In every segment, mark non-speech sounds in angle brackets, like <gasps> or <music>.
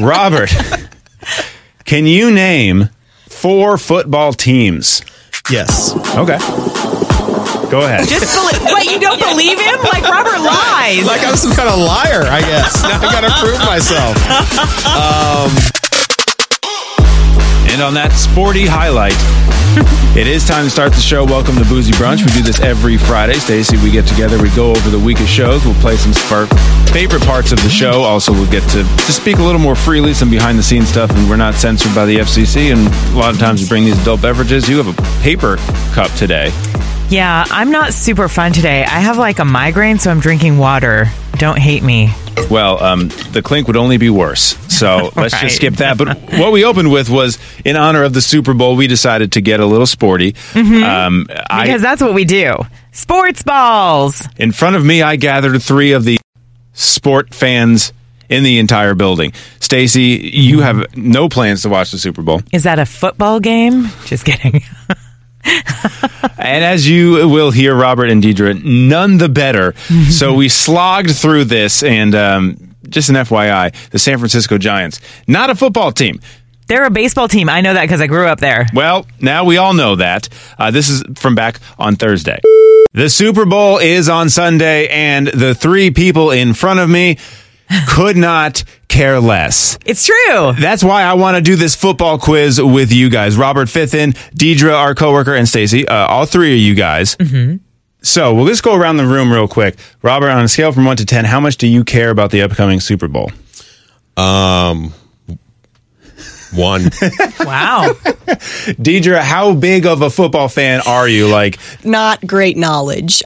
Robert, can you name four football teams? Yes. Okay. Go ahead. Just believe. Wait, you don't believe him? Like Robert lies. Like I'm some kind of liar, I guess. Now I gotta prove myself. Um, And on that sporty highlight, it is time to start the show. Welcome to Boozy Brunch. We do this every Friday. Stacey, we get together, we go over the week of shows. We'll play some of our favorite parts of the show. Also, we'll get to, to speak a little more freely, some behind the scenes stuff, and we're not censored by the FCC. And a lot of times we bring these adult beverages. You have a paper cup today. Yeah, I'm not super fun today. I have like a migraine, so I'm drinking water. Don't hate me. Well, um, the clink would only be worse. So <laughs> let's Right. just skip that. But what we opened with was in honor of the Super Bowl, we decided to get a little sporty. Um, I, Because that's what we do. Sports balls. in front of me, I gathered three of the sport fans in the entire building. Stacey, you have no plans to watch the Super Bowl. Is that a football game? Just kidding. <laughs> <laughs> And as you will hear, Robert and Deidre, none the better. <laughs> so we slogged through this, and um, just an FYI, the San Francisco Giants, not a football team. They're a baseball team. I know that because I grew up there. Well, now we all know that. Uh, this is from back on Thursday. The Super Bowl is on Sunday, and the three people in front of me could not care less. It's true. That's why I want to do this football quiz with you guys. Robert Fithin, Deidre, our coworker, and Stacey, uh, all three of you guys. Mm-hmm. So we'll just go around the room real quick. Robert, on a scale from one to ten, how much do you care about the upcoming Super Bowl? Um one. <laughs> Wow. <laughs> Deidre, how big of a football fan are you? Like, Not great knowledge.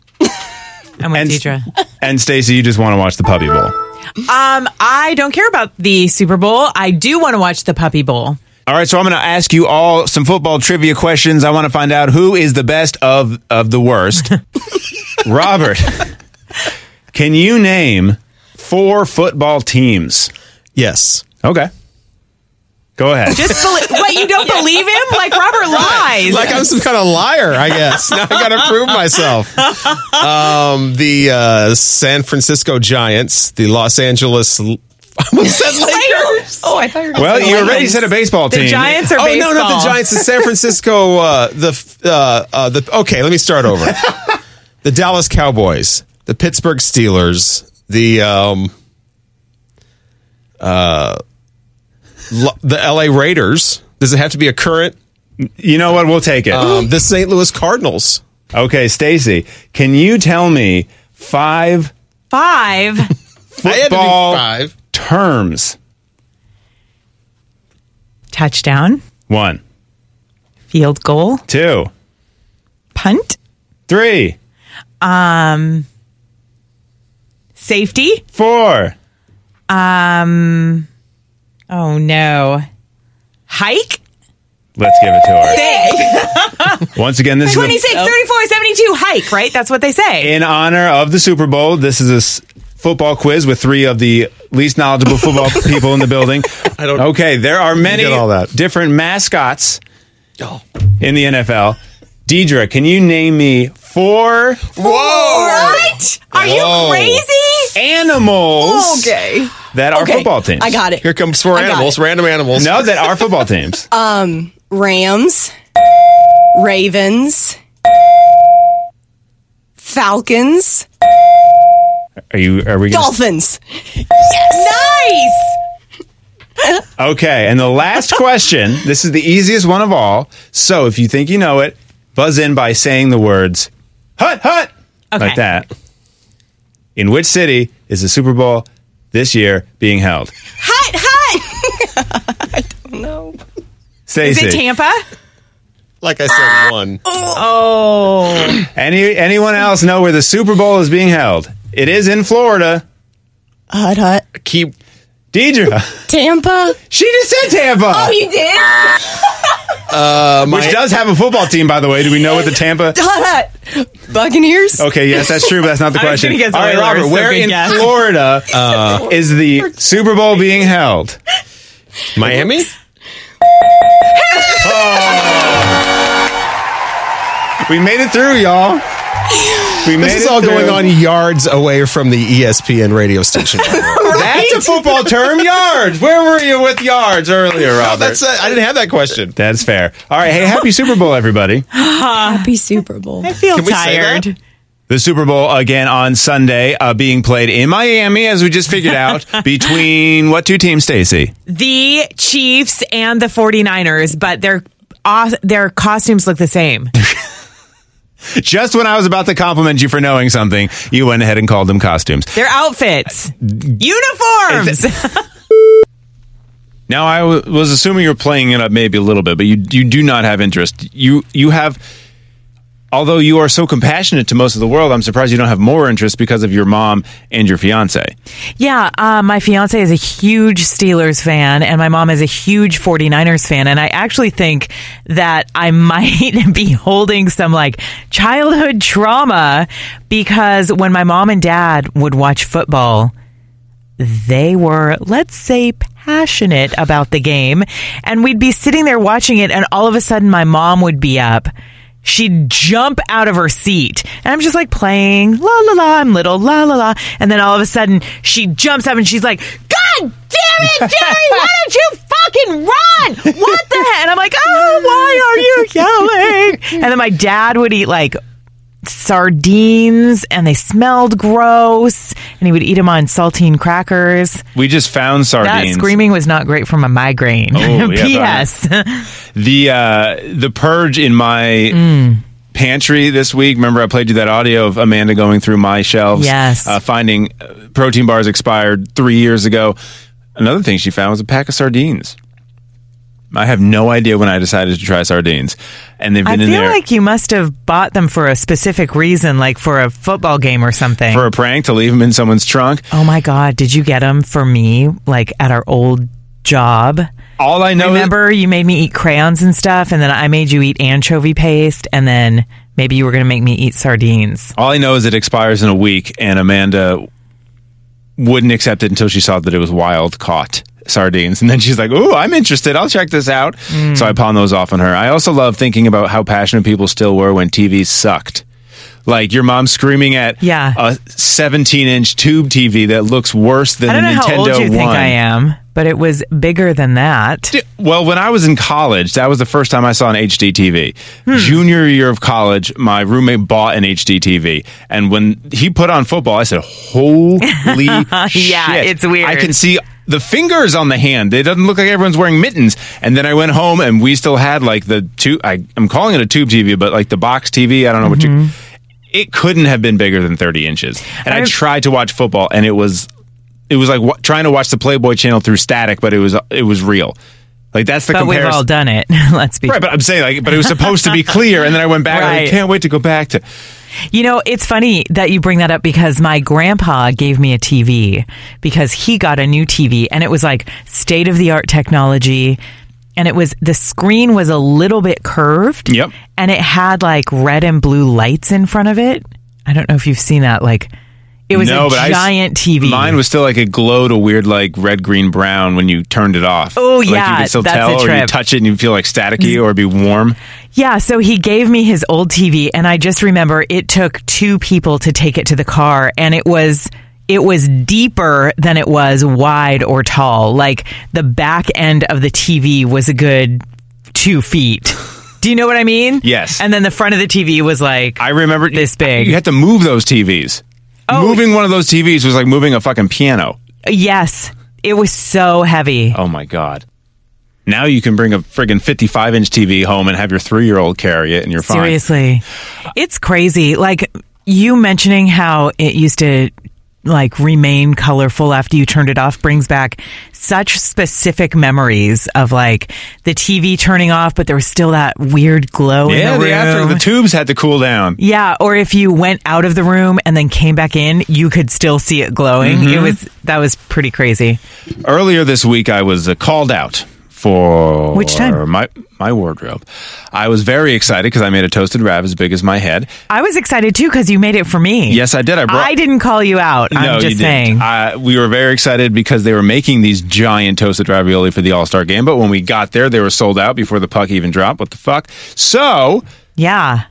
I'm with And- Deidre. and Stacey, you just want to watch the Puppy Bowl. Um, I don't care about the Super Bowl. I do want to watch the Puppy Bowl. All right, so I'm going to ask you all some football trivia questions. I want to find out who is the best of of the worst. <laughs> Robert, can you name four football teams? Yes. Okay. Go ahead. Just believe. Wait, you don't <laughs> believe him? Like Robert lies. Like I'm some kind of liar, I guess. Now I gotta prove myself. Um, the uh, San Francisco Giants, the Los Angeles. <laughs> I almost said Lakers. Oh, I thought you were well, gonna say you already said a baseball team. the. Giants are baseball. Oh baseball. no, not the Giants. The San Francisco. Uh, the uh, uh, the. Okay, let me start over. the Dallas Cowboys, the Pittsburgh Steelers, the um, uh, L- the L.A. Raiders. Does it have to be a current? You know what? We'll take it. Um, the St. Louis Cardinals. okay, Stacey, can you tell me five Five. <laughs> I had to do football five. terms? Touchdown. One, Field goal. two, Punt. three, Um. Safety. four. Um. Oh no. Hike. Let's give it to her. <laughs> Once again, this is 26, 34, 72. Hike, right? That's what they say. in honor of the Super Bowl. This is a s- football quiz with three of the least knowledgeable football <laughs> people in the building. I don't- Okay, there are many get all that. different mascots Oh. in the NFL. Deidre, can you name me four Whoa! What? Are you Whoa. crazy? animals Okay. That are Okay. football teams? I got it. Here comes four I animals, random animals. No, that are <laughs> football teams. Um, Rams, Ravens, Falcons, Are you? Are we? Gonna, Dolphins. Nice. <laughs> okay, and the last question. This is the easiest one of all. So if you think you know it, buzz in by saying the words "hut hut" Okay. like that. In which city is the Super Bowl this year being held? Hut, hut. No. Is Stacey. Is it Tampa? Like I said, ah. one. Oh. oh. Any anyone else know where the Super Bowl is being held? It is in Florida. Hut Hut. Keep. Deidre. Tampa. She just said Tampa. Oh, you did? <laughs> Uh, which does have a football team, by the way. Do we know what the Tampa? <laughs> Hut Hut. Buccaneers. Okay, yes, that's true, but that's not the I was question. gonna guess All right, Oilers, Robert, so where good in guess. Florida <laughs> uh, is the Super Bowl being held? Miami? We made it through, y'all. We This is it all going on yards away from the ESPN radio station. <laughs> That's a football term, yards. Where were you with yards earlier, <laughs> Robert? That's uh, I didn't have that question. That's fair. All right. Hey, happy Super Bowl, everybody. <gasps> Happy Super Bowl. I feel Can we say that? tired. The Super Bowl again on Sunday, uh, being played in Miami, as we just figured out, <laughs> between what two teams, Stacey? The Chiefs and the 49ers, but their aw- their costumes look the same. Just when I was about to compliment you for knowing something, you went ahead and called them costumes. Their outfits, uniforms. Now, I w- was assuming you were playing it up maybe a little bit, but you you do not have interest. You you have, although you are so compassionate to most of the world, I'm surprised you don't have more interest because of your mom and your fiance. Yeah, uh, my fiance is a huge Steelers fan, and my mom is a huge 49ers fan. And I actually think that I <laughs> might be holding some like childhood trauma because when my mom and dad would watch football, they were, let's say, passionate about the game. And we'd be sitting there watching it, and all of a sudden, my mom would be up. She'd jump out of her seat. And I'm just like playing, la la la, I'm little, la la la. And then all of a sudden, she jumps up and she's like, God damn it, <laughs> Jerry, why don't you fucking run? What the heck? And I'm like, oh, why are you yelling? And then my dad would eat like sardines and they smelled gross and he would eat them on saltine crackers. We just found That sardines. screaming was not great from a migraine. Oh, yeah, <laughs> P.S. <laughs> the uh, the purge in my Mm. pantry this week. Remember, I played you that audio of Amanda going through my shelves, Yes. uh, finding uh, protein bars expired three years ago. Another thing she found was a pack of sardines. I have no idea when I decided to try sardines, and they've been feel in there feel like you must have bought them for a specific reason, like for a football game or something. for a prank to leave them in someone's trunk. oh my God, did you get them for me, like at our old job? All I know, is- Remember, you made me eat crayons and stuff, and then I made you eat anchovy paste, and then maybe you were going to make me eat sardines. all I know is it expires in a week, and Amanda wouldn't accept it until she saw that it was wild caught sardines. <laughs> And then she's like, Ooh, I'm interested. I'll check this out. Mm. So I pawn those off on her. I also love thinking about how passionate people still were when TVs sucked. Like your mom screaming at Yeah. a 17 inch tube TV that looks worse than I don't a know Nintendo how old you One. think I am, but it was bigger than that. Well, when I was in college, that was the first time I saw an HD TV. Hmm. Junior year of college, my roommate bought an HD TV, and when he put on football, I said, "Holy <laughs> shit!" it's weird. I can see the fingers on the hand. It doesn't look like everyone's wearing mittens. And then I went home, and we still had like the two. I, I'm calling it a tube TV, but like the box TV. I don't know what you. It couldn't have been bigger than 30 inches. And I Mm-hmm. I've- tried to watch football, and it was it was like wa- trying to watch the Playboy channel through static, but it was it was real. Like that's the But we've all done it. <laughs> Let's be right, but I'm saying like, but it was supposed to be <laughs> clear, and then I went back. and I Right. can't wait to go back to. You know, it's funny that you bring that up because my grandpa gave me a TV because he got a new TV and it was like state of the art technology. And it was the screen was a little bit curved. Yep. And it had like red and blue lights in front of it. I don't know if you've seen that. Like it was no, a but I giant TV. Mine was still like it glowed a weird like red, green, brown when you turned it off. Oh, yeah, like you could still tell, a or you touch it and you feel like staticky, mm. or be warm. Yeah, so he gave me his old TV and I just remember it took two people to take it to the car and it was it was deeper than it was wide or tall. Like the back end of the TV was a good 2 feet. Do you know what I mean? Yes. And then the front of the TV was like I remember This big. You had to move those TVs. Oh. Moving one of those TVs was like moving a fucking piano. yes, it was so heavy. Oh my god. Now you can bring a friggin' 55 inch TV home and have your three year old carry it, and you're fine. Seriously. It's crazy. Like you mentioning how it used to like remain colorful after you turned it off brings back such specific memories of like the TV turning off, but there was still that weird glow Yeah, in the the room. after the tubes had to cool down. yeah, or if you went out of the room and then came back in, you could still see it glowing. Mm-hmm. It was that was pretty crazy. Earlier this week, I was uh, called out for Which time? my my wardrobe. I was very excited because I made a toasted wrap as big as my head. I was excited too because you made it for me. Yes, I did. I brought. I didn't call you out. no, I'm you just didn't. saying. Uh, we were very excited because they were making these giant toasted ravioli for the All Star game. But when we got there, they were sold out before the puck even dropped. What the fuck? So yeah.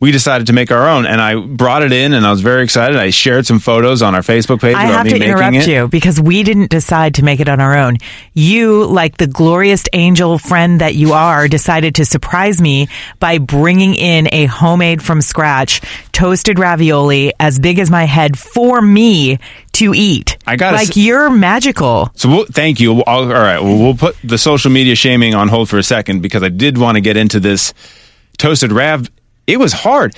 We decided to make our own, and I brought it in, and I was very excited. I shared some photos on our Facebook page I have to interrupt it. you because we didn't decide to make it on our own. You, like the glorious angel friend that you are, decided to surprise me by bringing in a homemade from scratch toasted ravioli as big as my head for me to eat. I gotta like s- you're magical. So we'll, thank you. I'll, all right, well, we'll put the social media shaming on hold for a second because I did want to get into this toasted rav. It was hard.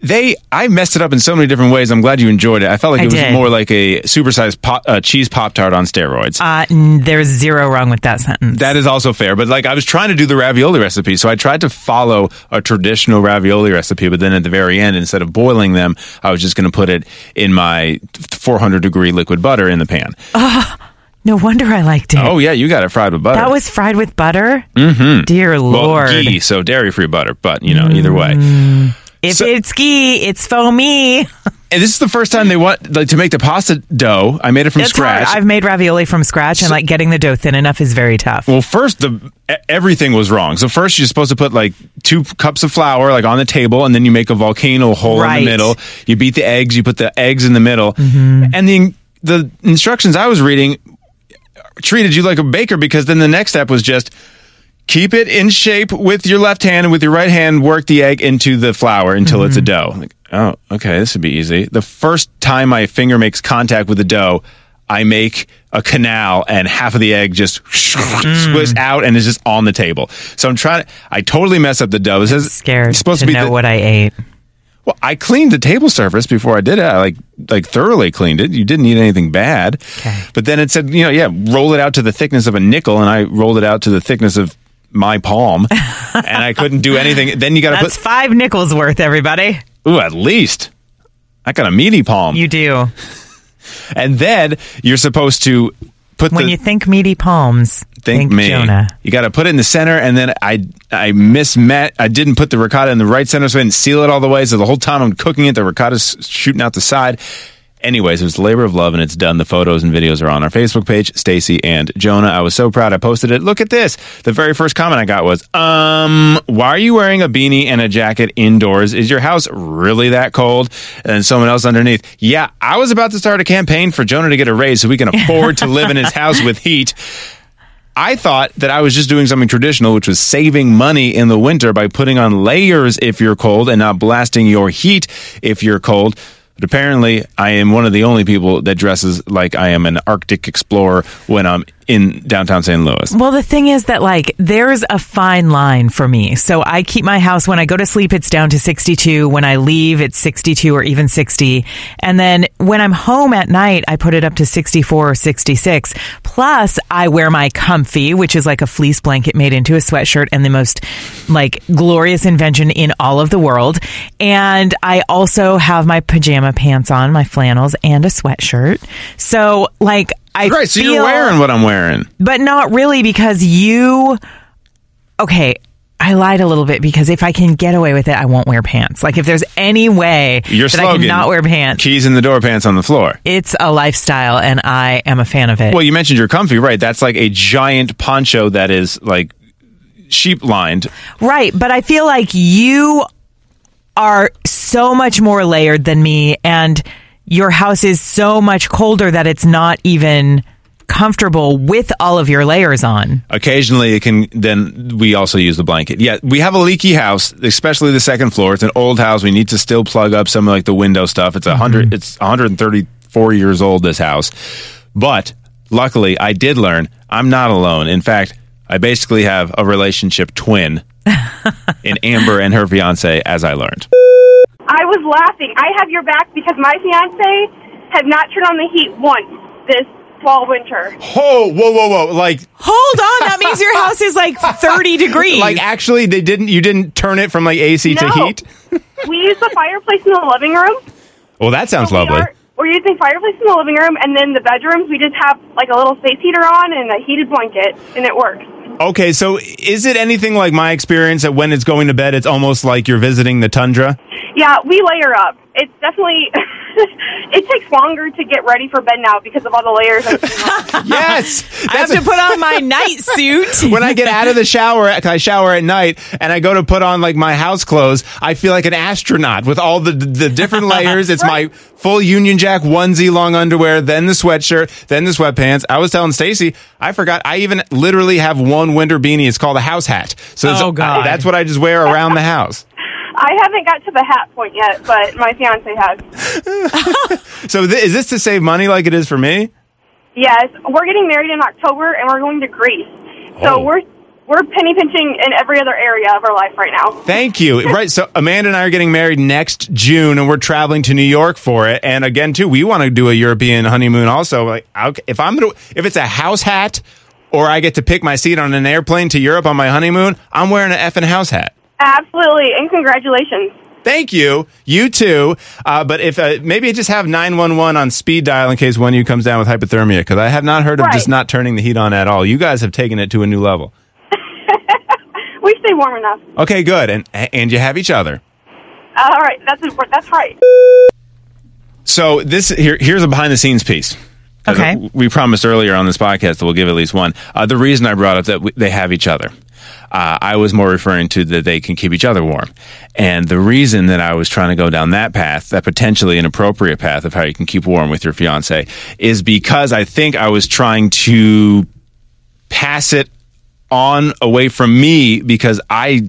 They, I messed it up in so many different ways. I'm glad you enjoyed it. I felt like I it was did. more like a supersized pop, uh, cheese pop tart on steroids. Uh, there's zero wrong with that sentence. That is also fair, but like I was trying to do the ravioli recipe, so I tried to follow a traditional ravioli recipe, but then at the very end, instead of boiling them, I was just going to put it in my 400 degree liquid butter in the pan. <laughs> no wonder I liked it. Oh yeah, you got it fried with butter. That was fried with butter? Mm-hmm. Dear well, Lord. ghee, so dairy free butter, but you know, either way. If So- it's ghee, it's foamy. And this is the first time they want like to make the pasta dough. I made it from It's scratch. hard. I've made ravioli from scratch, and like getting the dough thin enough is very tough. Well, first the everything was wrong. So first you're supposed to put like two cups of flour like on the table, and then you make a volcano hole in the middle. You beat the eggs. You put the eggs in the middle, Mm-hmm. and the the instructions I was reading treated you like a baker because then the next step was just keep it in shape with your left hand and with your right hand work the egg into the flour until it's a mm-hmm. dough. Like, oh, okay, this would be easy. The first time my finger makes contact with the dough, I make a canal and half of the egg just mm. squished out and is just on the table. So I'm trying to, I totally mess up the dough. It says Scared it's supposed to, to, be know the- what I ate. Well, I cleaned the table surface before I did it. I like like thoroughly cleaned it. You didn't eat anything bad. Okay. But then it said, you know, yeah, roll it out to the thickness of a nickel, and I rolled it out to the thickness of my palm, and I couldn't do anything. Then you got to That's put five nickels worth, everybody. ooh, at least I got a meaty palm, You do. <laughs> and then you're supposed to put When the you think meaty palms, think, think, me. Jonah. You got to put it in the center, and then I I mismet. I didn't put the ricotta in the right center, so I didn't seal it all the way. So the whole time I'm cooking it, the ricotta's shooting out the side. Anyways, it was labor of love, and it's done. The photos and videos are on our Facebook page, Stacey and Jonah. I was so proud. I posted it. Look at this. The very first comment I got was, "Um, why are you wearing a beanie and a jacket indoors? Is your house really that cold?" And someone else underneath, "Yeah, I was about to start a campaign for Jonah to get a raise so we can afford to live in his house with heat." I thought that I was just doing something traditional, which was saving money in the winter by putting on layers if you're cold and not blasting your heat if you're cold. But apparently, I am one of the only people that dresses like I am an Arctic explorer when I'm in downtown St. Louis. Well, the thing is that like there's a fine line for me. So I keep my house when I go to sleep it's down to 62, when I leave it's 62 or even 60. And then when I'm home at night I put it up to 64 or 66. Plus I wear my comfy, which is like a fleece blanket made into a sweatshirt and the most like glorious invention in all of the world. And I also have my pajama pants on, my flannels and a sweatshirt. So like I Right, so feel you're wearing what I'm wearing. but not really because you okay i lied a little bit because if i can get away with it i won't wear pants like if there's any way Your that slogan: i cannot wear pants Keys in the door, pants on the floor. it's a lifestyle and i am a fan of it Well, you mentioned you're comfy, right? That's like a giant poncho that is like sheep lined. right but i feel like you are so much more layered than me and your house is so much colder that it's not even comfortable with all of your layers on Occasionally, it can. Then we also use the blanket. Yeah, we have a leaky house, especially the second floor. It's an old house. We need to still plug up some of like the window stuff. It's a mm-hmm. 100 It's 134 years old. This house, but luckily, I did learn I'm not alone. In fact, I basically have a relationship twin <laughs> in Amber and her fiance, as I learned. I was laughing. I have your back because my fiance has not turned on the heat once this fall winter. Oh, whoa, whoa, whoa! Like, hold on that means your house is like <laughs> 30 degrees like actually, they didn't. You didn't turn it from like AC to heat. <laughs> we use the fireplace in the living room. Well, that sounds We lovely. are- we're using fireplace in the living room, and then the bedrooms we just have like a little space heater on and a heated blanket, and it works. Okay, so is it anything like my experience that when it's going to bed, it's almost like you're visiting the tundra? Yeah, we layer up. it's definitely <laughs> it takes longer to get ready for bed now because of all the layers. I'm putting on. <laughs> Yes, I have to put on my night <laughs> suit. when I get out of the shower, 'cause I shower at night, and I go to put on like my house clothes, I feel like an astronaut with all the the different layers. It's my full Union Jack onesie, long underwear, then the sweatshirt, then the sweatpants. I was telling Stacey, I forgot. I even literally have one winter beanie. It's called a house hat. So Oh, God. that's what I just wear around the house. I haven't got to the hat point yet, but my fiance has. <laughs> So th- is this to save money like it is for me? Yes, we're getting married in October, and we're going to Greece. So Oh. we're we're penny pinching in every other area of our life right now. Thank you. <laughs> Right. So Amanda and I are getting married next June and we're traveling to New York for it. And again, too, we want to do a European honeymoon also. Like, if I'm to, if it's a house hat or I get to pick my seat on an airplane to Europe on my honeymoon, I'm wearing an effing house hat. Absolutely, and congratulations. Thank you. You too. Uh, but if uh, maybe just have 911 on speed dial in case one of you comes down with hypothermia because I have not heard of Right. just not turning the heat on at all. You guys have taken it to a new level. <laughs> We stay warm enough. Okay, good. And and you have each other. All right, that's important. That's right. So this here here's a behind the scenes piece. Okay. We promised earlier on this podcast that we'll give at least one. Uh, the reason I brought up that we, they have each other. Uh, I was more referring to that they can keep each other warm. And the reason that I was trying to go down that path, that potentially inappropriate path of how you can keep warm with your fiance, is because I think I was trying to pass it on away from me because I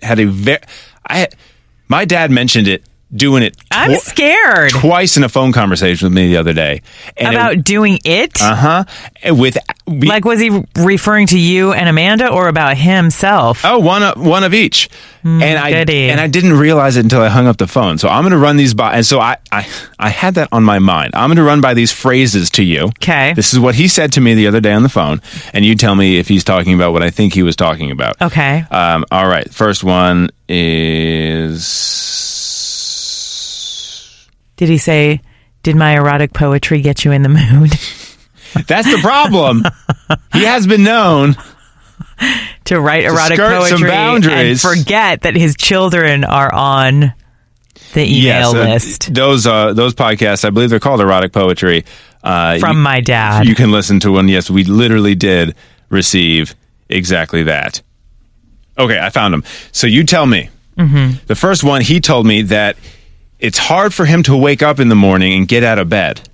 had a very, I, my dad mentioned it, doing it I'm scared twice in a phone conversation with me the other day. And about doing it. uh huh. With we, like, was he referring to you and Amanda or about himself? oh one of, one of each, and I goody. and I didn't realize it until I hung up the phone. So I'm going to run these by, and so I, I I had that on my mind. I'm going to run by these phrases to you. Okay. This is what he said to me the other day on the phone, and you tell me if he's talking about what I think he was talking about. Okay. Um, all right. First one is. Did he say, Did my erotic poetry get you in the mood? <laughs> That's the problem. he has been known. to write erotic some poetry and forget that his children are on the email uh, list those uh, those podcasts, I believe they're called erotic poetry. Uh, from you, my dad. you can listen to one. Yes, we literally did receive exactly that. Okay, I found them. So you tell me. Mm-hmm. The first one, he told me that it's hard for him to wake up in the morning and get out of bed.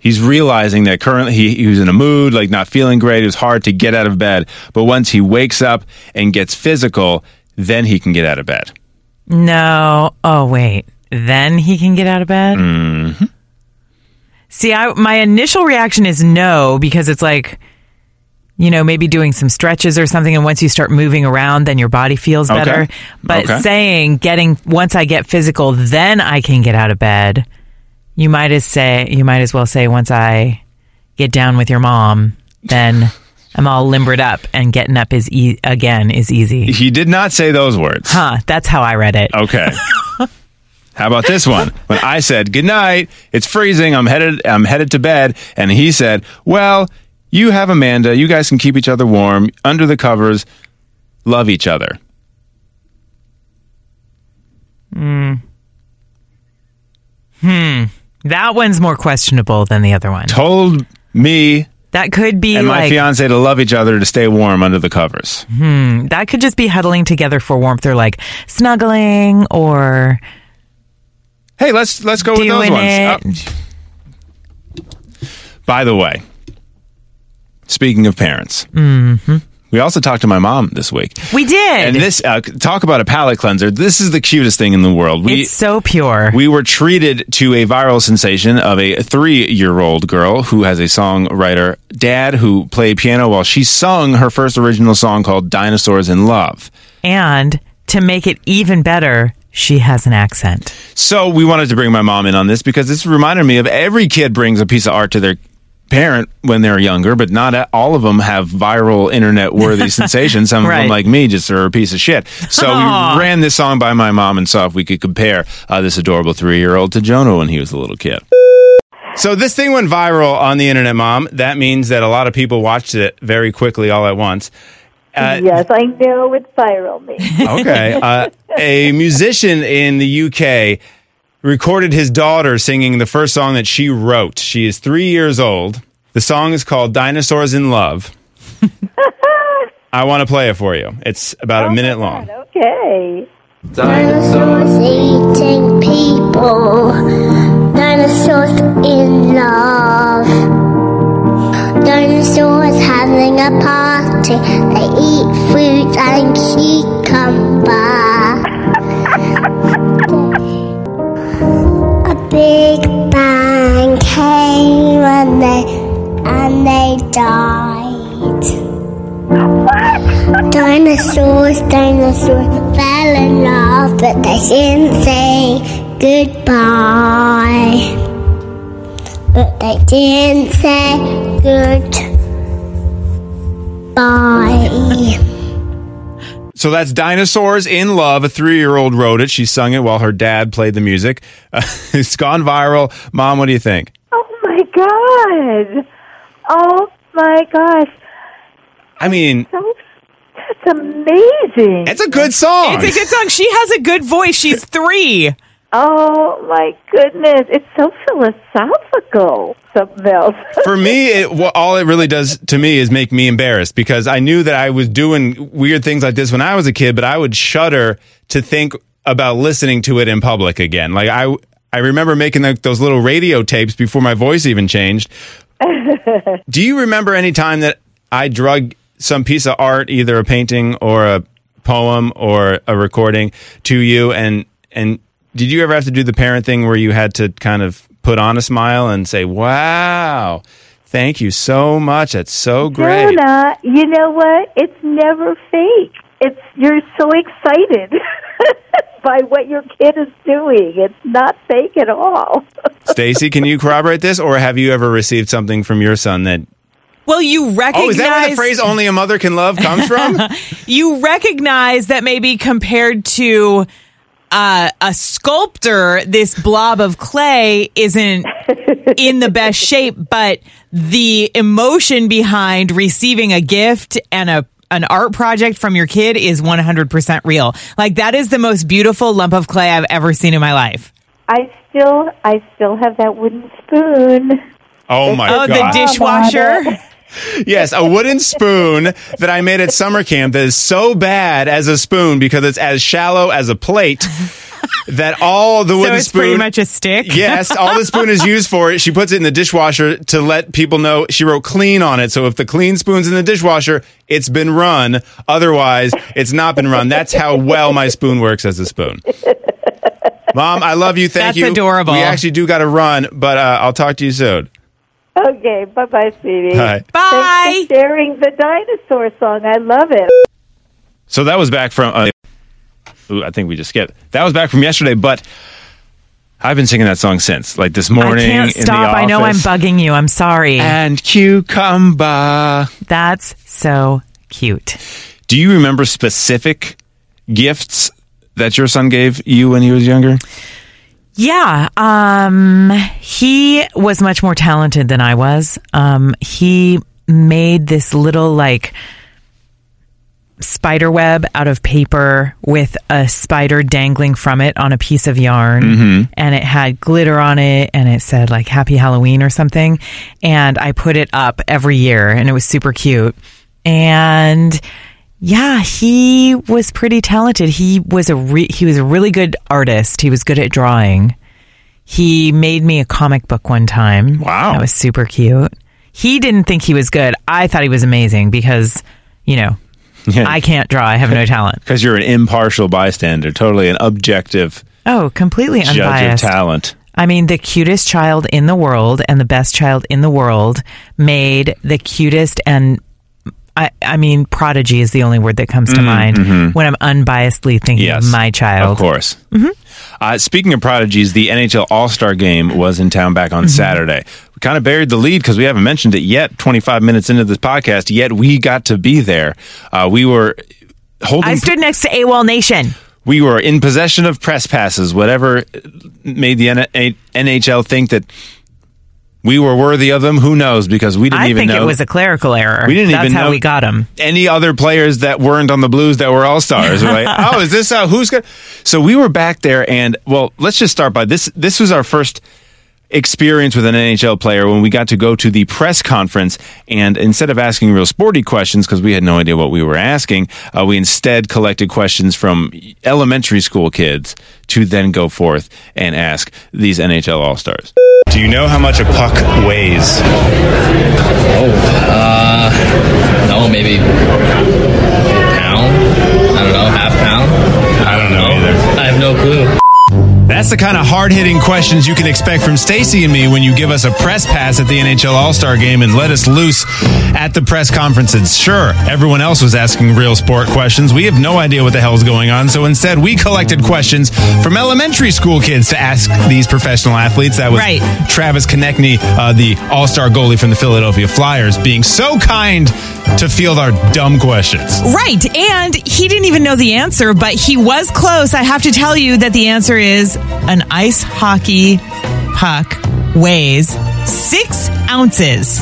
He's realizing that currently he, he was in a mood, like not feeling great. It was hard to get out of bed. But once he wakes up and gets physical, then he can get out of bed. no. Oh, wait. Then he can get out of bed? Mm-hmm. See, I, my initial reaction is no, because it's like, you know, maybe doing some stretches or something. And once you start moving around, then your body feels Okay. better. But Okay. saying getting, once I get physical, then I can get out of bed. You might as say, you might as well say, once I get down with your mom, then I'm all limbered up and getting up is e- again is easy. He did not say those words. Huh, that's how I read it. Okay. <laughs> How about this one? When I said, "Good night, it's freezing. I'm headed I'm headed to bed." And he said, "Well, you have Amanda. You guys can keep each other warm under the covers. Love each other." Hmm. That one's more questionable than the other one. Told me That could be and my like fiance to love each other to stay warm under the covers. Hmm. That could just be huddling together for warmth or like snuggling or Hey, let's let's go with those ones. Oh. By the way, speaking of parents, Mm-hmm. we also talked to my mom this week. We did. And this uh, talk about a palate cleanser. This is the cutest thing in the world. We it's so pure. we were treated to a viral sensation of a three-year-old girl who has a songwriter dad who played piano while she sung her first original song called "Dinosaurs in Love." and to make it even better, she has an accent. So we wanted to bring my mom in on this because this reminded me of every kid brings a piece of art to their parent when they're younger, but not all of them have viral internet worthy <laughs> sensations. Some of them, like me, just are a piece of shit. So Aw. we ran this song by my mom and saw if we could compare uh, this adorable three year old to Jonah when he was a little kid. So this thing went viral on the internet, mom. That means that a lot of people watched it very quickly all at once. Uh, yes, I know it's viral me. okay. Uh, a musician in the UK recorded his daughter singing the first song that she wrote. She is three years old. The song is called Dinosaurs in Love. <laughs> I want to play it for you. It's about a minute long. Okay. Dinosaurs eating people. Dinosaurs in love. Dinosaurs having a party. They eat fruit and cucumber. <laughs> big bang came and they and they died. Dinosaurs, dinosaurs fell in love, but they didn't say goodbye. But they didn't say goodbye. So that's Dinosaurs in Love. A three year old wrote it. She sung it while her dad played the music. Uh, <laughs> it's gone viral. Mom, what do you think? Oh my god. Oh my gosh. I mean, So that's amazing. it's a good song. It's a good song. She has a good voice. She's three. Oh my goodness. It's so philosophical. Something else. <laughs> For me, it, well, all it really does to me is make me embarrassed because I knew that I was doing weird things like this when I was a kid, but I would shudder to think about listening to it in public again. Like I, I remember making like those little radio tapes before my voice even changed. <laughs> Do you remember any time that I drug some piece of art, either a painting or a poem or a recording to you and and did you ever have to do the parent thing where you had to kind of put on a smile and say, "Wow, thank you so much. That's so great." Jonah, you know what? It's never fake. It's you're so excited <laughs> by what your kid is doing. It's not fake at all. <laughs> Stacey, can you corroborate this or have you ever received something from your son that Well, you recognize Oh, is that where the phrase only a mother can love comes from? <laughs> you recognize that maybe compared to uh, a sculptor, this blob of clay isn't in the best shape, but the emotion behind receiving a gift and a an art project from your kid is 100% real. Like that is the most beautiful lump of clay I've ever seen in my life. I still I still have that wooden spoon. Oh my Oh, god. Oh, the dishwasher. <laughs> Yes, a wooden spoon that I made at summer camp that is so bad as a spoon because it's as shallow as a plate that all the So wooden it's spoon pretty much a stick. Yes, all the spoon is used for it. She puts it in the dishwasher to let people know she wrote clean on it. So if the clean spoon's in the dishwasher, it's been run. Otherwise, it's not been run. That's how well my spoon works as a spoon. Mom, I love you. Thank That's you. adorable. We actually do got to run, but uh, I'll talk to you soon. Okay, bye bye, sweetie. Bye. Bye. Thanks for sharing the dinosaur song. I love it. So that was back from. Uh, ooh, I think we just skipped. That was back from yesterday, but I've been singing that song since, like this morning. I morning. can't in the stop. I know I'm bugging you. I'm sorry. And cucumber. That's so cute. Do you remember specific gifts that your son gave you when he was younger? Yeah, um, he was much more talented than I was. Um, he made this little like spider web out of paper with a spider dangling from it on a piece of yarn. And it had glitter on it and it said like happy halloween or something. And i put it up every year and it was super cute. And yeah, he was pretty talented. He was a re- he was a really good artist. He was good at drawing. He made me a comic book one time. Wow. that was super cute. He didn't think he was good. I thought he was amazing because you know I can't draw. I have no talent. Because you're an impartial bystander, totally an objective Oh, completely judge unbiased. of talent. I mean, the cutest child in the world and the best child in the world made the cutest and I, I mean, prodigy is the only word that comes to mind when I'm unbiasedly thinking Mm, Yes, of my child. Of course. Uh, speaking of prodigies, the NHL All Star Game was in town back on Saturday. We kind of buried the lead because we haven't mentioned it yet. Twenty five minutes into this podcast, yet we got to be there. Uh, we were holding. I stood next to AWOL Nation. we were in possession of press passes. Whatever made the NHL think that we were worthy of them. Who knows? Because we didn't I even think know it was a clerical error. We didn't That's even how know- we got him. any other players that weren't on the Blues that were all stars. We're like, <laughs> oh, is this how who's going? So we were back there, and well, let's just start by this. This was our first experience with an NHL player when we got to go to the press conference and instead of asking real sporty questions because we had no idea what we were asking uh, we instead collected questions from elementary school kids to then go forth and ask these nhl all-stars do you know how much a puck weighs Oh, uh, No, maybe pound. I don't know, half pound. i don't know either I have no clue. That's the kind of hard hitting questions you can expect from Stacey and me when you give us a press pass at the NHL All Star game and let us loose at the press conferences. Sure, everyone else was asking real sport questions. We have no idea what the hell is going on. So instead, we collected questions from elementary school kids to ask these professional athletes. That was Right. Travis Konecny, uh, the All Star goalie from the Philadelphia Flyers, being so kind to field our dumb questions. Right. And he didn't even know the answer, but he was close. I have to tell you that the answer is an ice hockey puck weighs six ounces.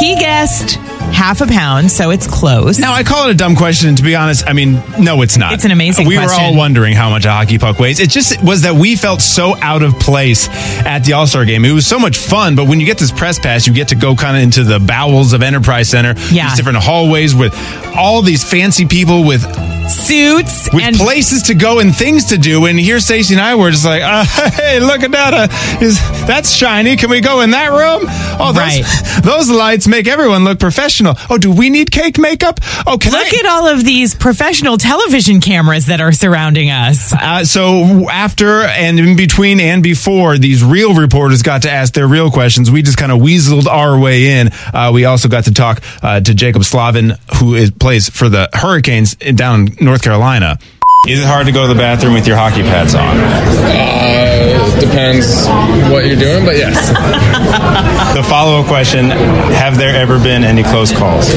He guessed half a pound, so it's close. Now I call it a dumb question. and To be honest, I mean, no, it's not. It's an amazing question. We were all wondering how much a hockey puck weighs. It just was that we felt so out of place at the All Star game. It was so much fun, but when you get this press pass, you get to go kind of into the bowels of Enterprise Center. Yeah. These different hallways with all these fancy people with Suits with and places to go and things to do. And here, Stacey and I were just like, uh, <laughs> "Hey, look at that! Uh, is that's shiny? Can we go in that room? Oh, those, Right. <laughs> those lights make everyone look professional. Oh, do we need cake makeup? Oh, can look I? at all of these professional television cameras that are surrounding us. Uh, so after and in between and before these real reporters got to ask their real questions, we just kind of weaseled our way in. Uh, we also got to talk uh, to Jaccob Slavin, who is, plays for the Hurricanes down in North Carolina. Is it hard to go to the bathroom with your hockey pads on? Uh, depends what you're doing, but yes. <laughs> The follow up question Have there ever been any close calls?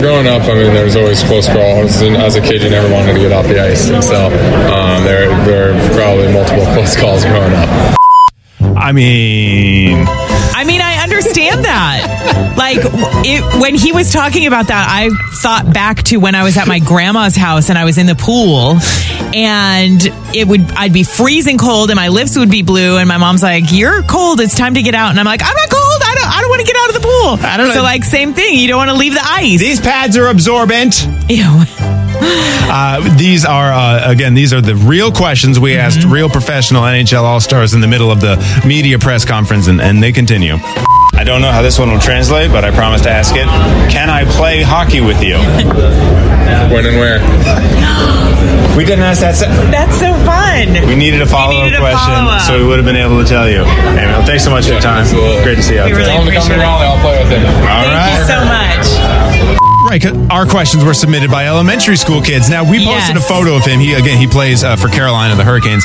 Growing up, I mean, there was always close calls, and as a kid, you never wanted to get off the ice, and so um, there, there were probably multiple <laughs> close calls growing up. I mean, I mean, I understand that. Like, it, when he was talking about that, I thought back to when I was at my grandma's house and I was in the pool, and it would I'd be freezing cold and my lips would be blue, and my mom's like, "You're cold. It's time to get out." And I'm like, "I'm not cold. I don't. I don't want to get out of the pool." I don't know. So like, same thing. You don't want to leave the ice. these pads are absorbent. Ew. Uh, these are uh, again, these are the real questions we asked real professional NHL All Stars in the middle of the media press conference, and, and they continue. I don't know how this one will translate, but I promise to ask it. Can I play hockey with you? <laughs> When and where? We didn't ask that. se- That's so fun. We needed a follow up question, follow-up. so we would have been able to tell you. Hey, man, thanks so much for your time. absolutely. Great to see you We there. really Tell him to come to appreciate it. Raleigh, I'll play with him. All Thank right. you so much. Right, our questions were submitted by elementary school kids. Now we posted Yes. a photo of him. He again, he plays uh, for Carolina, the Hurricanes.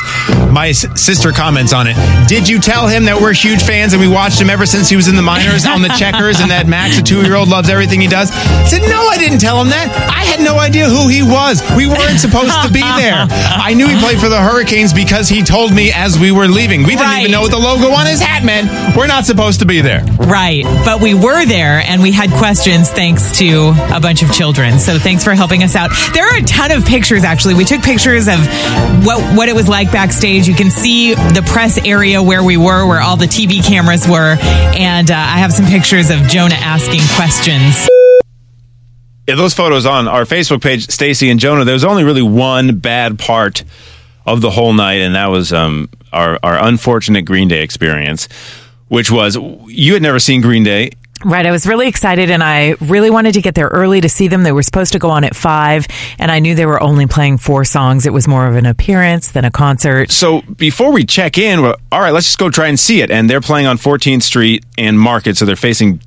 My s- sister comments on it. Did you tell him that we're huge fans and we watched him ever since he was in the minors on the checkers and that Max, a two-year-old, loves everything he does? I said, no, I didn't tell him that. I had no idea who he was. We weren't supposed to be there. <laughs> I knew he played for the Hurricanes because he told me as we were leaving. We didn't Right. even know what the logo on his hat meant. We're not supposed to be there. Right. But we were there and we had questions thanks to a bunch of children. So thanks for helping us out. There are a ton of pictures actually. We took pictures of what what it was like backstage. You can see the press area where we were, where all the TV cameras were, and uh, I have some pictures of Jonah asking questions. Yeah, those photos on our Facebook page, Stacey and Jonah. There was only really one bad part of the whole night, and that was um, our our unfortunate Green Day experience, which was you had never seen Green Day. Right. I was really excited and I really wanted to get there early to see them. They were supposed to go on at five, and I knew they were only playing four songs. It was more of an appearance than a concert. So before we check in, all right, let's just go try and see it. And they're playing on 14th Street and Market, so they're facing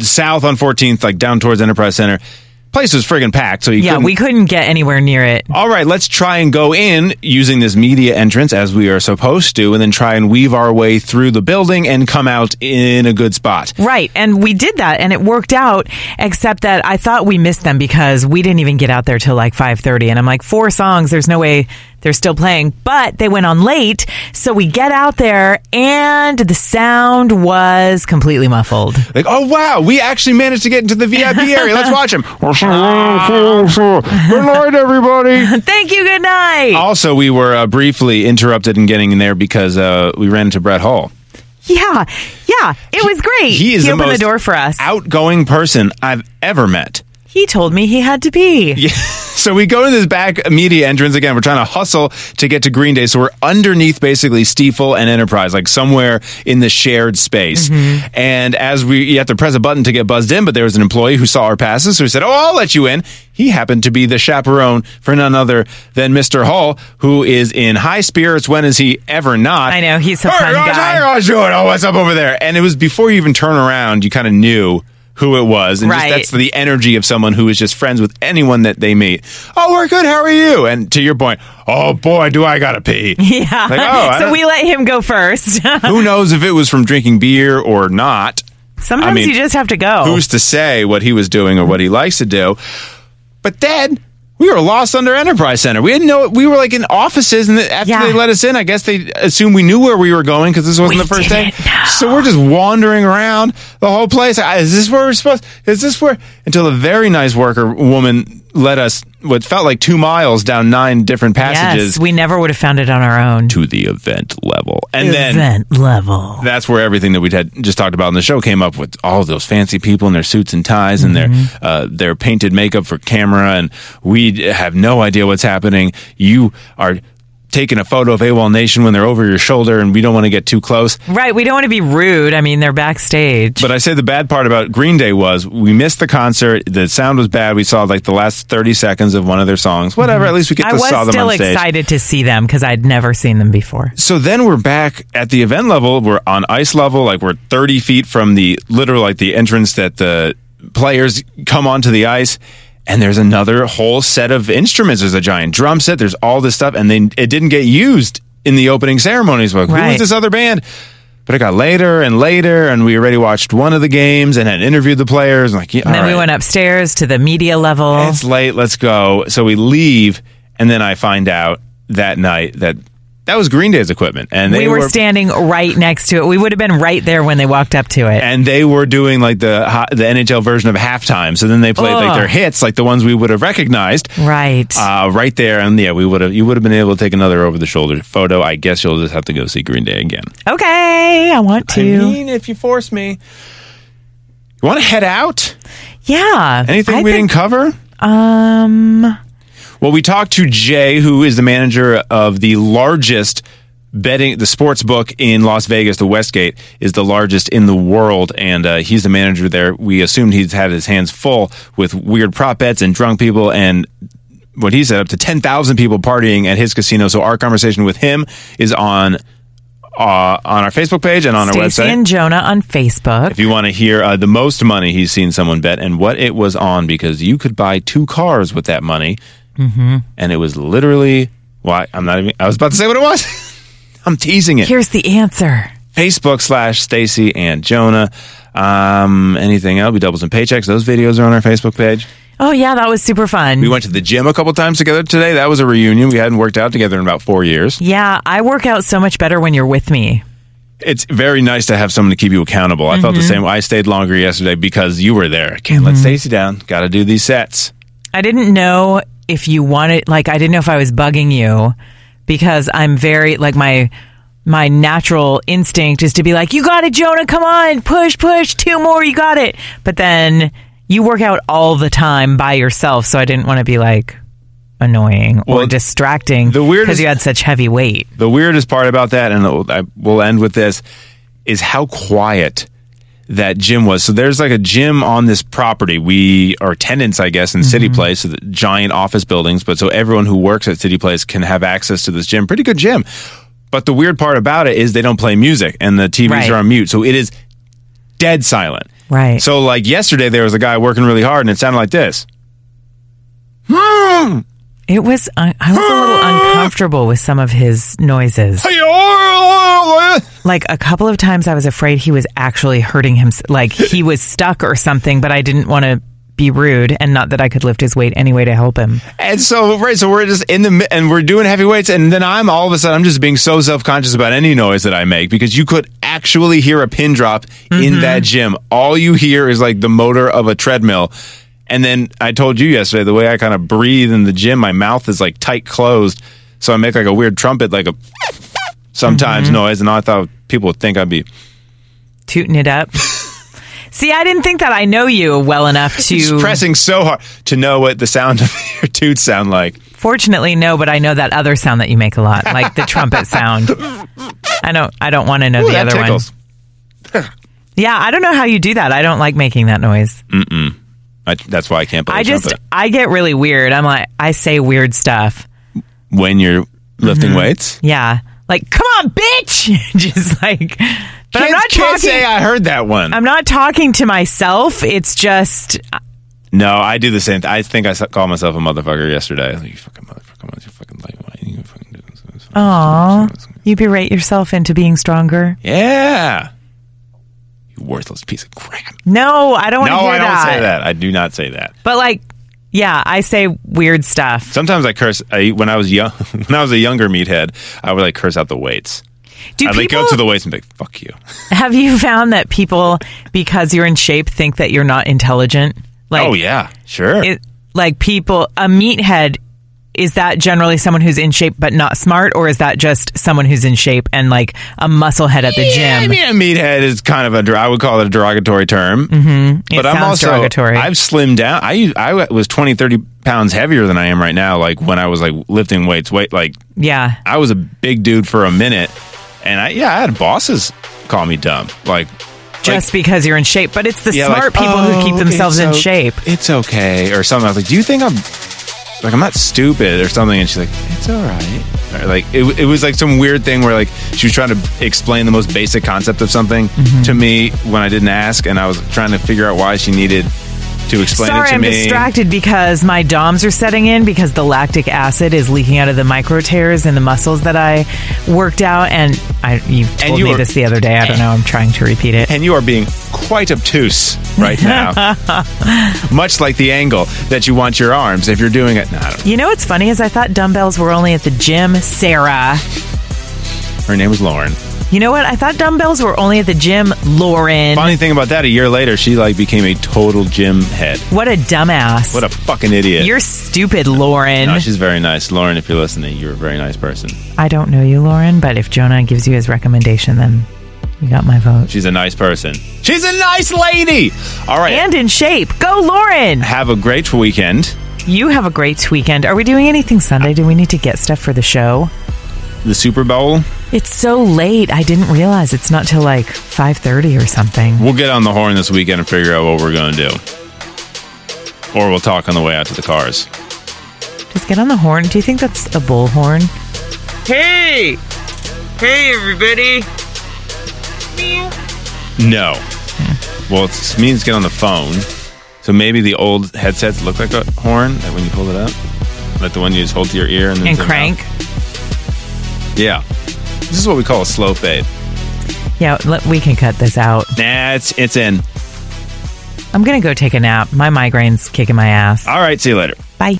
south on 14th, like down towards Enterprise Center. Place was friggin' packed, so you Yeah, couldn't- we couldn't get anywhere near it. all right, let's try and go in using this media entrance as we are supposed to, and then try and weave our way through the building and come out in a good spot. Right. And we did that and it worked out, except that I thought we missed them because we didn't even get out there till like 5.30. And I'm like, four songs, there's no way they're still playing, but they went on late. So we get out there and the sound was completely muffled. Like, oh wow, we actually managed to get into the VIP <laughs> area. Let's watch him. Good night, everybody. <laughs> Thank you. Good night. Also, we were uh, briefly interrupted in getting in there because uh, we ran into Brett Hull. Yeah. Yeah. It was great. He is the opened most the door for us. outgoing person I've ever met. He told me he had to pee. Yeah. <laughs> <laughs> So we go to this back media entrance again. We're trying to hustle to get to Green Day. So we're underneath basically Stifel and Enterprise, like somewhere in the shared space. Mm-hmm. And as we, you have to press a button to get buzzed in, but there was an employee who saw our passes. So he said, Oh, I'll let you in. He happened to be the chaperone for none other than Mr. Hull, who is in high spirits. When is he ever not? I know. He's a Hey fun guys, guy. doing? Oh, what's up over there? And it was before you even turn around, you kind of knew who it was. And just, that's the energy of someone who is just friends with anyone that they meet. Oh, we're good. How are you? And to your point, oh boy, do I gotta pee. <laughs> Yeah. Like, oh, so we let him go first. <laughs> who knows if it was from drinking beer or not? Sometimes I mean, you just have to go. Who's to say what he was doing or what he likes to do? But then we were lost under Enterprise Center. We didn't know we were like in offices, and after Yeah. they let us in, I guess they assumed we knew where we were going because this wasn't We the first day. know. So we're just wandering around the whole place. Is this where we're supposed? Is this where? Until a very nice worker woman led us what felt like two miles down nine different passages yes, we never would have found it on our own. to the event level, and then Event level. that's where everything that we had just talked about in the show came up with all those fancy people in their suits and ties and their uh, their painted makeup for camera, and we have no idea what's happening. You are taking a photo of AWOL Nation when they're over your shoulder, and we don't want to get too close. Right. We don't want to be rude. I mean, they're backstage. But I say the bad part about Green Day was we missed the concert. The sound was bad. We saw like the last thirty seconds of one of their songs. Whatever. Mm-hmm. At least we get I to was saw them still on stage. excited to see them because I'd never seen them before. so then we're back at the event level. We're on ice level, like we're 30 feet from the literal, like the entrance that the players come onto the ice. And there's another whole set of instruments. There's a giant drum set. There's all this stuff, and then it didn't get used in the opening ceremonies. Like, who Right. was this other band? But it got later and later, and we already watched one of the games and had interviewed the players. Like, yeah, And then all we went upstairs to the media level. It's late. Let's go. So we leave, and then I find out that night that that was Green Day's equipment, and they we were, standing right next to it. We would have been right there when they walked up to it. and they were doing like the the NHL version of halftime. So then they played like their hits, like the ones we would have recognized, right. uh, right there. And yeah, we would have you would have been able to take another over the shoulder photo. I guess you'll just have to go see Green Day again. okay. I want to. I mean, if you force me, you want to head out? yeah. Anything I we think- didn't cover? Um. Well, we talked to Jay, who is the manager of the largest betting, the sports book in Las Vegas. The Westgate is the largest in the world, and uh, he's the manager there. We assumed he's had his hands full with weird prop bets and drunk people and. What he said, up to ten thousand people partying at his casino. So our conversation with him is on uh, on our Facebook page and on our Stacey website. and Jonah on Facebook. If you want to hear uh, the most money he's seen someone bet and what it was on, because you could buy two cars with that money, mm-hmm. and it was literally. Why I'm not even. I was about to say what it was. <laughs> I'm teasing it. Here's the answer. Facebook slash Stacey and Jonah. Um, anything else? We doubles and paychecks. Those videos are on our Facebook page. Oh yeah, that was super fun. We went to the gym a couple times together today. That was a reunion. We hadn't worked out together in about four years. yeah, I work out so much better when you're with me. It's very nice to have someone to keep you accountable. I felt the Mm-hmm. same. I stayed longer yesterday because you were there. Can't let Stacey down. Got to do these sets. I didn't know if you wanted like I didn't know if I was bugging you because I'm very like my my natural instinct is to be like, You got it, Jonah, come on, push, push, two more, you got it. But then you work out all the time by yourself, so I didn't want to be like annoying or Well, distracting the weirdest- because you had such heavy weight. The weirdest part about that, and I will end with this, is how quiet that gym was. So there's like a gym on this property. We are tenants, I guess, in City Place, so the giant office buildings. But so everyone who works at City Place can have access to this gym. Pretty good gym. But the weird part about it is they don't play music and the TVs Right. are on mute. So it is dead silent. Right. So like yesterday, there was a guy working really hard and it sounded like this. Hmm. It was I I was a little uncomfortable with some of his noises. Like a couple of times I was afraid he was actually hurting him like he <laughs> was stuck or something, but I didn't want to be rude, and not that I could lift his weight anyway to help him. And so, right, so we're just in the and we're doing heavy weights, and then I'm all of a sudden I'm just being so self conscious about any noise that I make because you could actually hear a pin drop in mm-hmm. that gym. All you hear is like the motor of a treadmill. And then I told you yesterday the way I kind of breathe in the gym, my mouth is like tight closed, so I make like a weird trumpet, like a sometimes mm-hmm. noise, and I thought people would think I'd be Tooting it up. <laughs> See, I didn't think that I know you well enough <laughs> to. just pressing so hard to know what the sound of <laughs> your toots sound like. Fortunately, no, but I know that other sound that you make a lot, like the trumpet sound. I don't. I don't want to know Ooh, the other tickles. one. Yeah, I don't know how you do that. I don't like making that noise. I, that's why I can't play I just, trumpet. I get really weird. I'm like, I say weird stuff. when you're lifting mm-hmm. weights. Yeah, like, come on, bitch, <laughs> just like. But I'm Kids not can't talking. say I heard that one. I'm not talking to myself. It's just no, I do the same. Th- I think I s- called myself a motherfucker yesterday. Like, you fucking motherfucker, you fucking like, why you fucking do this? Aw, you berate yourself into being stronger. Yeah, you worthless piece of crap. No, I don't want No, to hear I don't that. say that. I do not say that. But like, yeah, I say weird stuff. Sometimes I curse. I, when I was young, <laughs> when I was a younger meathead, I would like curse out the weights. Do I'd like people go to the weights and be like, "Fuck you." <laughs> have you found that people, because you're in shape, think that you're not intelligent? Like, oh yeah, sure. it, like people, a meathead. Is that generally someone who's in shape but not smart, or is that just someone who's in shape and like a musclehead at the Yeah, I gym? mean, meathead is kind of a. der- I would call it a derogatory term. It but I'm also derogatory. I've slimmed down. I I was 20, 30 pounds heavier than I am right now. Like when I was like lifting weights, weight like yeah, I was a big dude for a minute, and I yeah I had bosses call me dumb. Like just because you're in shape. But it's the yeah, smart like, people who "Oh, keep themselves it's in o- shape. It's okay, or something. I was like, do you think I'm like I'm not stupid or something? And she's like, it's all right. Or, like it, it was like some weird thing where like she was trying to explain the most basic concept of something Mm-hmm. to me when I didn't ask, and I was trying to figure out why she needed to explain Sorry, it to I'm me. distracted because my DOMS are setting in because the lactic acid is leaking out of the micro tears in the muscles that I worked out. And I, you told you me were- this the other day. I don't know. I'm trying to repeat it. and you are being quite obtuse right now. <laughs> Much like the angle that you want your arms if you're doing it. No, You know what's funny is I thought dumbbells were only at the gym, Sarah. Her name was Lauren. You know what? I thought dumbbells were only at the gym, Lauren. Funny thing about that, a year later, she like became a total gym head. What a dumbass. What a fucking idiot. You're stupid, Lauren. no, she's very nice. Lauren, if you're listening, you're a very nice person. I don't know you, Lauren, but if Jonah gives you his recommendation, then you got my vote. She's a nice person. She's a nice lady. All right. And in shape. Go, Lauren. have a great weekend. You have a great weekend. Are we doing anything Sunday? Do we need to get stuff for the show? The Super Bowl. It's so late. I didn't realize it's not till like 5:30 or something. We'll get on the horn this weekend and figure out what we're going to do. Or we'll talk on the way out to the cars. Just get on the horn. Do you think that's a bullhorn? Hey! Hey everybody. No. Well, it means get on the phone. So maybe the old headsets look like a horn like when you pull it up, like the one you just hold to your ear and then And crank. out. Yeah, this is what we call a slow fade. Yeah, let, we can cut this out. Nah, it's it's in. I'm going to go take a nap. My migraine's kicking my ass. All right, see you later. Bye.